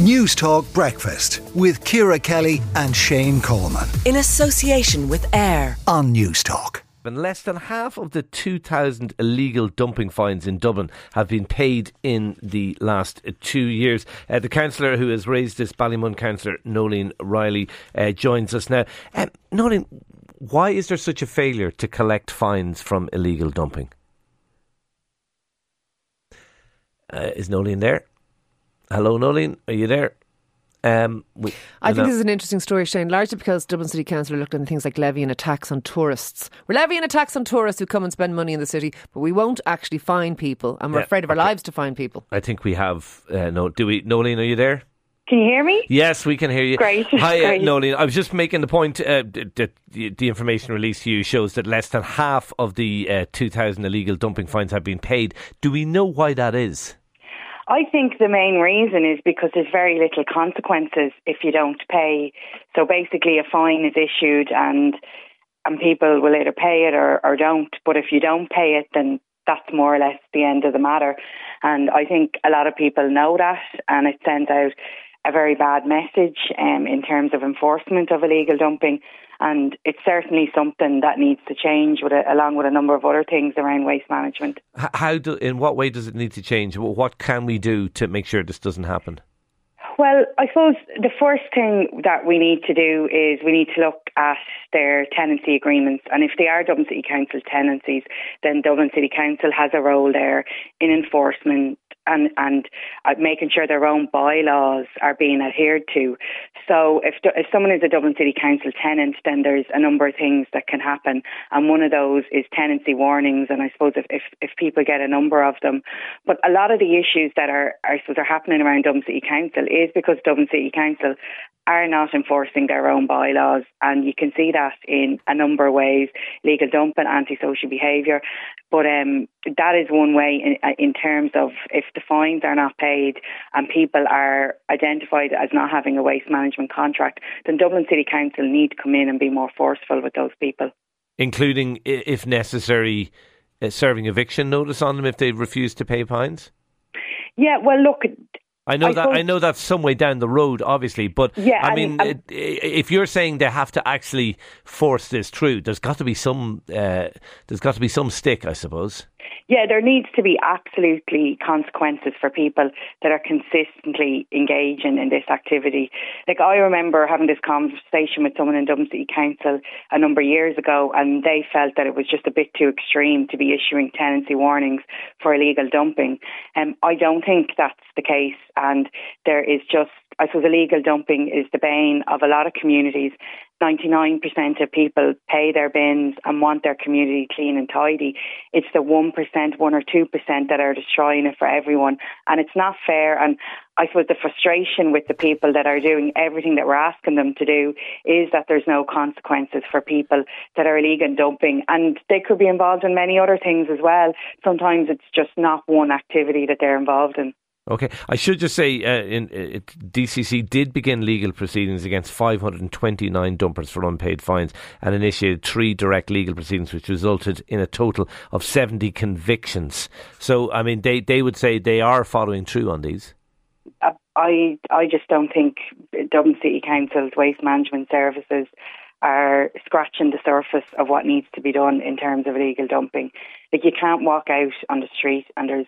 News Talk Breakfast with Ciara Kelly and Shane Coleman. In association with AIR on News Talk. And less than half of the 2,000 illegal dumping fines in Dublin have been paid in the last two years. Uh, the councillor who has raised this, Ballymun councillor Noeline Reilly, uh, joins us now. Um, Noeline, why is there such a failure to collect fines from illegal dumping? Uh, is Noeline there? Hello, Noeline, are you there? Um, we, I think this is an interesting story, Shane, largely because Dublin City Council are looking at things like levying a tax on tourists. We're levying a tax on tourists who come and spend money in the city, but we won't actually fine people, and we're yeah, afraid of our okay. lives to fine people. I think we have. Uh, no, do we? Noeline, are you there? Can you hear me? Yes, we can hear you. Great. Hi, uh, Great. Noeline. I was just making the point uh, that the, the, information released to you shows that less than half of the uh, 2,000 illegal dumping fines have been paid. Do we know why that is? I think the main reason is because there's very little consequences if you don't pay. So basically, a fine is issued and and people will either pay it or, or don't. But if you don't pay it, then that's more or less the end of the matter. And I think a lot of people know that, and it sends out a very bad message um, in terms of enforcement of illegal dumping. And it's certainly something that needs to change, with a, along with a number of other things around waste management. How do, in what way does it need to change? What can we do to make sure this doesn't happen? Well, I suppose the first thing that we need to do is we need to look at their tenancy agreements. And if they are Dublin City Council tenancies, then Dublin City Council has a role there in enforcement and and uh, making sure their own bylaws are being adhered to. So if if someone is a Dublin City Council tenant, then there's a number of things that can happen, and one of those is tenancy warnings. And I suppose if if, if people get a number of them, but a lot of the issues that are I suppose are happening around Dublin City Council is because Dublin City Council are not enforcing their own bylaws. And you can see that in a number of ways legal dumping, antisocial behaviour. But um, that is one way in, in terms of if the fines are not paid and people are identified as not having a waste management contract, then Dublin City Council need to come in and be more forceful with those people. Including, if necessary, uh, serving eviction notice on them if they refuse to pay fines? Yeah, well, look, I know I that I know that's some way down the road, obviously, but yeah, I mean, and, if you're saying they have to actually force this through, there's got to be some uh, there's got to be some stick, I suppose. Yeah, there needs to be absolutely consequences for people that are consistently engaging in this activity. Like I remember having this conversation with someone in Dublin City Council a number of years ago, and they felt that it was just a bit too extreme to be issuing tenancy warnings for illegal dumping. Um, I don't think that's the case, and there is just I suppose illegal dumping is the bane of a lot of communities. 99% of people pay their bins and want their community clean and tidy. It's the 1%, 1 or 2% that are destroying it for everyone. And it's not fair. And I suppose the frustration with the people that are doing everything that we're asking them to do is that there's no consequences for people that are illegal dumping. And they could be involved in many other things as well. Sometimes it's just not one activity that they're involved in. Okay, I should just say, uh, in, uh, DCC did begin legal proceedings against 529 dumpers for unpaid fines and initiated three direct legal proceedings, which resulted in a total of 70 convictions. So, I mean, they, they would say they are following through on these. Uh, I I just don't think Dublin City Council's waste management services are scratching the surface of what needs to be done in terms of illegal dumping. Like you can't walk out on the street and there's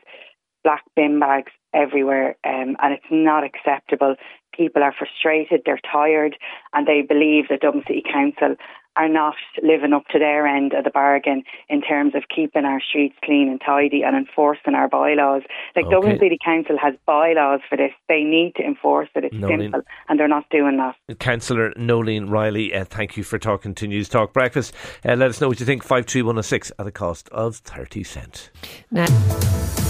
black bin bags everywhere, um, and it's not acceptable. People are frustrated, they're tired, and they believe that Dublin City Council are not living up to their end of the bargain in terms of keeping our streets clean and tidy and enforcing our bylaws. Like okay. Dublin City Council has bylaws for this. They need to enforce it. It's Noeline. simple and they're not doing that. Councillor Noeline Reilly, uh, thank you for talking to News Talk Breakfast. Uh, let us know what you think. 53106 at a cost of 30 cents. Now.